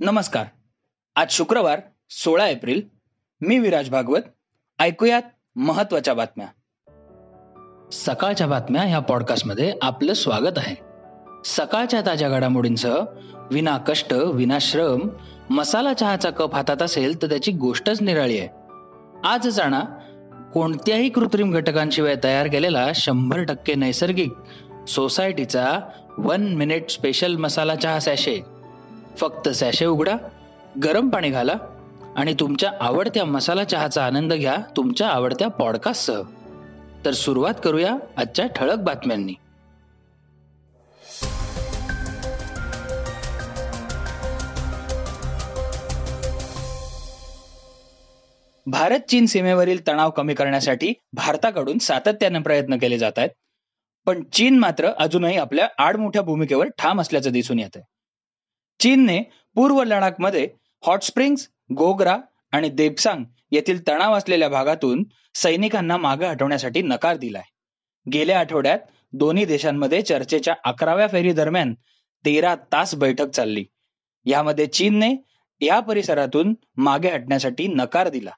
नमस्कार. आज शुक्रवार सोळा एप्रिल. मी विराज भागवत. ऐकूयात महत्त्वाच्या बातम्या. सकाळच्या बातम्या ह्या पॉडकास्टमध्ये आपलं स्वागत आहे. सकाळच्या ताज्या घडामोडींसह विना कष्ट विना श्रम मसाला चहाचा कप हातात असेल तर त्याची गोष्टच निराळी आहे. आज जाणा कोणत्याही कृत्रिम घटकांशिवाय तयार केलेला शंभर टक्के नैसर्गिक सोसायटीचा वन मिनिट स्पेशल मसाला चहा सॅशे फक्त सॅशे उघडा गरम पाणी घाला आणि तुमच्या आवडत्या मसाला चहाचा आनंद घ्या तुमच्या आवडत्या पॉडकास्टसह. तर सुरुवात करूया आजच्या ठळक बातम्यांनी. भारत चीन सीमेवरील तणाव कमी करण्यासाठी भारताकडून सातत्याने प्रयत्न केले जात आहेत. पण चीन मात्र अजूनही आपल्या आडमोठ्या भूमिकेवर ठाम असल्याचं दिसून येत आहे चीनने पूर्व लडाखमध्ये हॉट स्प्रिंग्स गोग्रा आणि देबसांग येथील तणाव असलेल्या भागातून सैनिकांना मागे हटवण्यासाठी नकार दिलाय. गेल्या आठवड्यात दोन्ही देशांमध्ये चर्चेच्या अकराव्या फेरी दरम्यान तेरा तास बैठक चालली. यामध्ये चीनने या परिसरातून मागे हटण्यासाठी नकार दिला.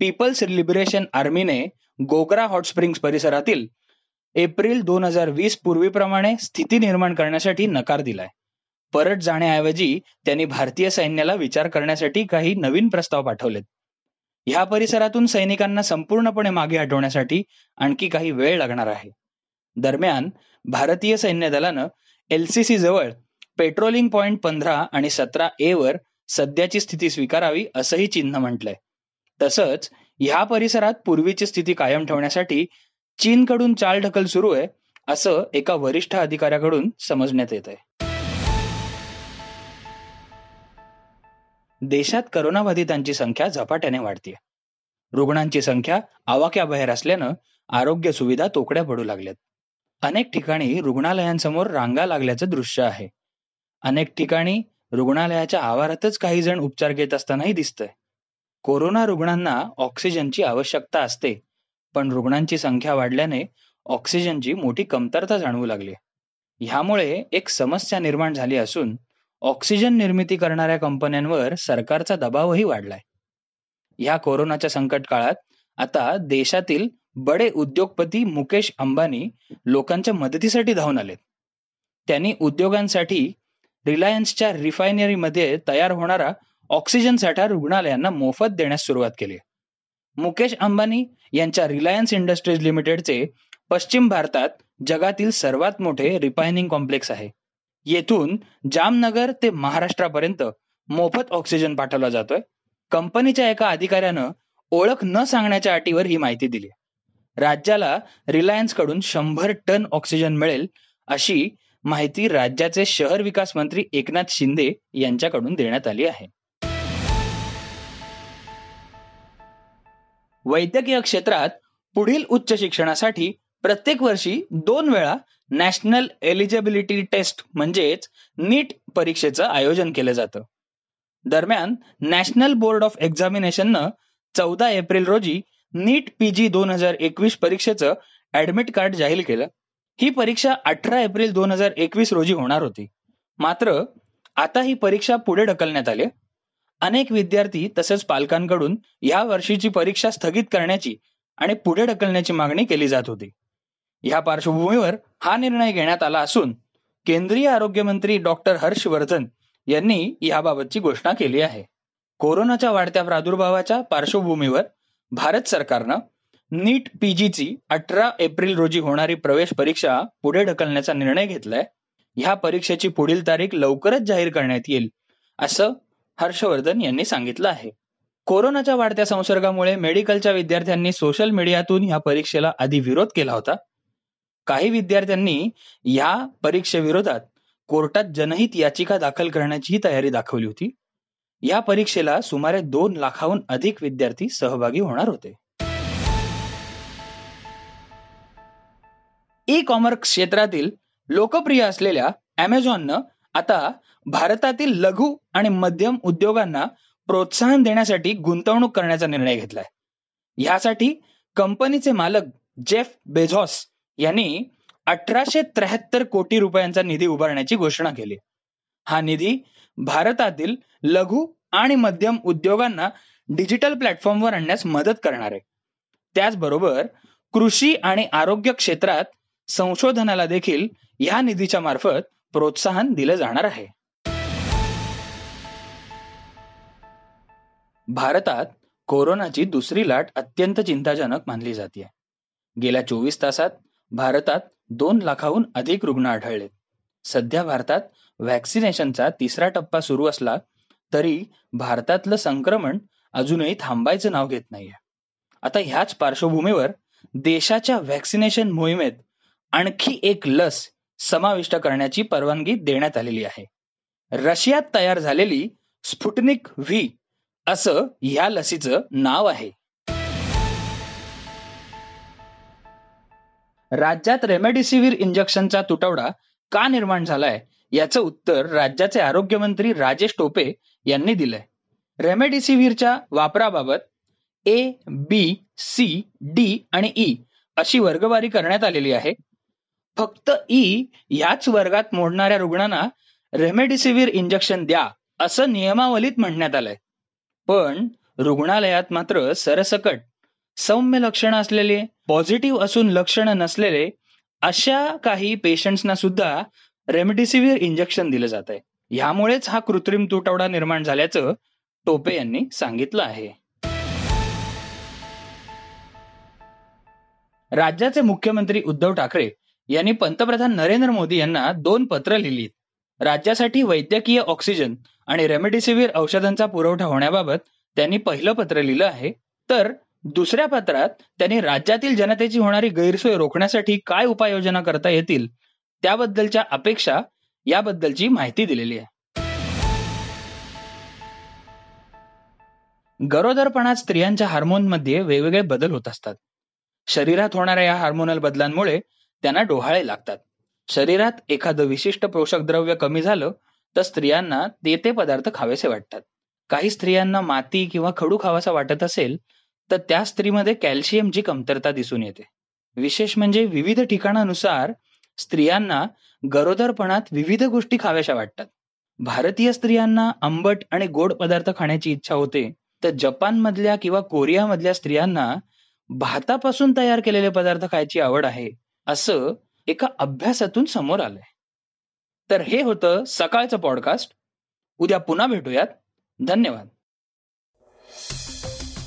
पीपल्स लिबरेशन आर्मीने गोग्रा हॉट स्प्रिंग्स परिसरातील एप्रिल दोन हजार वीस पूर्वीप्रमाणे स्थिती निर्माण करण्यासाठी नकार दिलाय. परत जाण्याऐवजी त्यांनी भारतीय सैन्याला विचार करण्यासाठी काही नवीन प्रस्ताव पाठवलेत. ह्या परिसरातून सैनिकांना संपूर्णपणे मागे हटवण्यासाठी आणखी काही वेळ लागणार आहे. दरम्यान भारतीय सैन्य दलानं एलसीसी जवळ पेट्रोलिंग पॉइंट पंधरा आणि सतरा ए वर सध्याची स्थिती स्वीकारावी असंही चिन्ह म्हटलंय. तसंच ह्या परिसरात पूर्वीची स्थिती कायम ठेवण्यासाठी चीनकडून चालढकल सुरू आहे असं एका वरिष्ठ अधिकाऱ्याकडून समजण्यात येत आहे देशात करोनाबाधितांची संख्या झपाट्याने वाढतीये. रुग्णांची संख्या आवाक्याबाहेर असल्यानं आरोग्य सुविधा तोकड्या पडू लागल्यात. अनेक ठिकाणी रुग्णालयांसमोर रांगा लागल्याचं दृश्य आहे. अनेक ठिकाणी रुग्णालयाच्या आवारातच काही जण उपचार घेत असतानाही दिसतंय. कोरोना रुग्णांना ऑक्सिजनची आवश्यकता असते पण रुग्णांची संख्या वाढल्याने ऑक्सिजनची मोठी कमतरता जाणवू लागली ह्यामुळे एक समस्या निर्माण झाली असून ऑक्सिजन निर्मिती करणाऱ्या कंपन्यांवर सरकारचा दबावही वाढलाय. या कोरोनाच्या संकट काळात आता देशातील बडे उद्योगपती मुकेश अंबानी लोकांच्या मदतीसाठी धावून आलेत. त्यांनी उद्योगांसाठी रिलायन्सच्या रिफायनरीमध्ये तयार होणारा ऑक्सिजन साठा रुग्णालयांना मोफत देण्यास सुरुवात केली. मुकेश अंबानी यांच्या रिलायन्स इंडस्ट्रीज लिमिटेडचे पश्चिम भारतात जगातील सर्वात मोठे रिफायनिंग कॉम्प्लेक्स आहे. येथून जामनगर ते महाराष्ट्रापर्यंत मोफत ऑक्सिजन पाठवला जातोय. कंपनीच्या एका अधिकाऱ्यानं ओळख न सांगण्याच्या अटीवर ही माहिती दिली राज्याला रिलायन्सकडून शंभर टन ऑक्सिजन मिळेल अशी माहिती राज्याचे शहर विकास मंत्री एकनाथ शिंदे यांच्याकडून देण्यात आली आहे. वैद्यकीय क्षेत्रात पुढील उच्च शिक्षणासाठी प्रत्येक वर्षी दोन वेळा नॅशनल एलिजिबिलिटी टेस्ट म्हणजेच नीट परीक्षेचं आयोजन केलं जातं. दरम्यान नॅशनल बोर्ड ऑफ एक्झामिनेशननं चौदा एप्रिल रोजी नीट पीजी दोन हजार एकवीस परीक्षेचं ऍडमिट कार्ड जाहीर केलं. ही परीक्षा अठरा एप्रिल दोन हजार एकवीस रोजी होणार होती. मात्र आता ही परीक्षा पुढे ढकलण्यात आली. अनेक विद्यार्थी तसंच पालकांकडून या वर्षीची परीक्षा स्थगित करण्याची आणि पुढे ढकलण्याची मागणी केली जात होती. या पार्श्वभूमीवर हा निर्णय घेण्यात आला असून केंद्रीय आरोग्यमंत्री डॉक्टर हर्षवर्धन यांनी याबाबतची घोषणा केली आहे. कोरोनाच्या वाढत्या प्रादुर्भावाच्या पार्श्वभूमीवर भारत सरकारनं नीट पीजीची अठरा एप्रिल रोजी होणारी प्रवेश परीक्षा पुढे ढकलण्याचा निर्णय घेतलाय. ह्या परीक्षेची पुढील तारीख लवकरच जाहीर करण्यात येईल असं हर्षवर्धन यांनी सांगितलं आहे. कोरोनाच्या वाढत्या संसर्गामुळे मेडिकलच्या विद्यार्थ्यांनी सोशल मीडियातून या परीक्षेला आधी विरोध केला होता. काही विद्यार्थ्यांनी या परीक्षेविरोधात कोर्टात जनहित याचिका दाखल करण्याचीही तयारी दाखवली होती. या परीक्षेला सुमारे दोन लाखाहून अधिक विद्यार्थी सहभागी होणार होते. ई कॉमर्स क्षेत्रातील लोकप्रिय असलेल्या अमेझॉननं आता भारतातील लघु आणि मध्यम उद्योगांना प्रोत्साहन देण्यासाठी गुंतवणूक करण्याचा निर्णय घेतलाय. यासाठी कंपनीचे मालक जेफ बेझॉस यांनी अठराशे त्र्याहत्तर कोटी रुपयांचा निधी उभारण्याची घोषणा केली. हा निधी भारतातील लघु आणि मध्यम उद्योगांना डिजिटल प्लॅटफॉर्मवर आणण्यास मदत करणार आहे. त्याचबरोबर कृषी आणि आरोग्य क्षेत्रात संशोधनाला देखील या निधीच्या मार्फत प्रोत्साहन दिलं जाणार आहे. भारतात कोरोनाची दुसरी लाट अत्यंत चिंताजनक मानली जाते गेल्या चोवीस तासात भारतात दोन लाखाहून अधिक रुग्ण आढळले. सध्या भारतात व्हॅक्सिनेशनचा तिसरा टप्पा सुरू असला तरी भारतातलं संक्रमण अजूनही थांबायचं नाव घेत नाहीये. आता ह्याच पार्श्वभूमीवर देशाच्या व्हॅक्सिनेशन मोहिमेत आणखी एक लस समाविष्ट करण्याची परवानगी देण्यात आलेली आहे. रशियात तयार झालेली स्फुटनिक व्ही असं ह्या लसीचं नाव आहे. राज्यात रेमडेसिवीर इंजेक्शनचा तुटवडा का निर्माण झालाय? याचं उत्तर राज्याचे आरोग्यमंत्री राजेश टोपे यांनी दिलंय. रेमडेसिवीरच्या वापराबाबत ए बी सी डी आणि ई अशी वर्गवारी करण्यात आलेली आहे. फक्त ई याच वर्गात मोडणाऱ्या रुग्णांना रेमडेसिवीर इंजेक्शन द्या असं नियमावलीत म्हणण्यात आलंय. पण रुग्णालयात मात्र सरसकट सौम्य लक्षणं असलेले पॉझिटिव्ह असून लक्षणं नसलेले अशा काही पेशंट्सना सुद्धा रेमडेसिवीर इंजेक्शन दिलं जात आहे. यामुळेच हा कृत्रिम तुटवडा निर्माण झाल्याचं टोपे यांनी सांगितलं आहे. राज्याचे मुख्यमंत्री उद्धव ठाकरे यांनी पंतप्रधान नरेंद्र मोदी यांना दोन पत्र लिहिली राज्यासाठी वैद्यकीय ऑक्सिजन आणि रेमडेसिवीर औषधांचा पुरवठा होण्याबाबत त्यांनी पहिलं पत्र लिहिलं आहे. तर दुसऱ्या पत्रात त्यांनी राज्यातील जनतेची होणारी गैरसोय रोखण्यासाठी काय उपाययोजना करता येतील त्याबद्दलच्या अपेक्षा याबद्दलची माहिती दिलेली आहे. गरोदरपणात स्त्रियांच्या हार्मोनमध्ये वेगवेगळे बदल होत असतात. शरीरात होणाऱ्या या हार्मोनल बदलांमुळे त्यांना डोहाळे लागतात. शरीरात एखादं विशिष्ट पोषक द्रव्य कमी झालं तर स्त्रियांना ते ते पदार्थ खावेसे वाटतात. काही स्त्रियांना माती किंवा खडू खावासा वाटत असेल तर त्या स्त्रीमध्ये कॅल्शियमची कमतरता दिसून येते. विशेष म्हणजे विविध ठिकाणानुसार स्त्रियांना गरोदरपणात विविध गोष्टी खाव्याशा वाटतात. भारतीय स्त्रियांना आंबट आणि गोड पदार्थ खाण्याची इच्छा होते. तर जपान मधल्या किंवा कोरिया मधल्या स्त्रियांना भातापासून तयार केलेले पदार्थ खायची आवड आहे असं एका अभ्यासातून समोर आलंय. तर हे होतं सकाळचं पॉडकास्ट उद्या पुन्हा भेटूयात. धन्यवाद.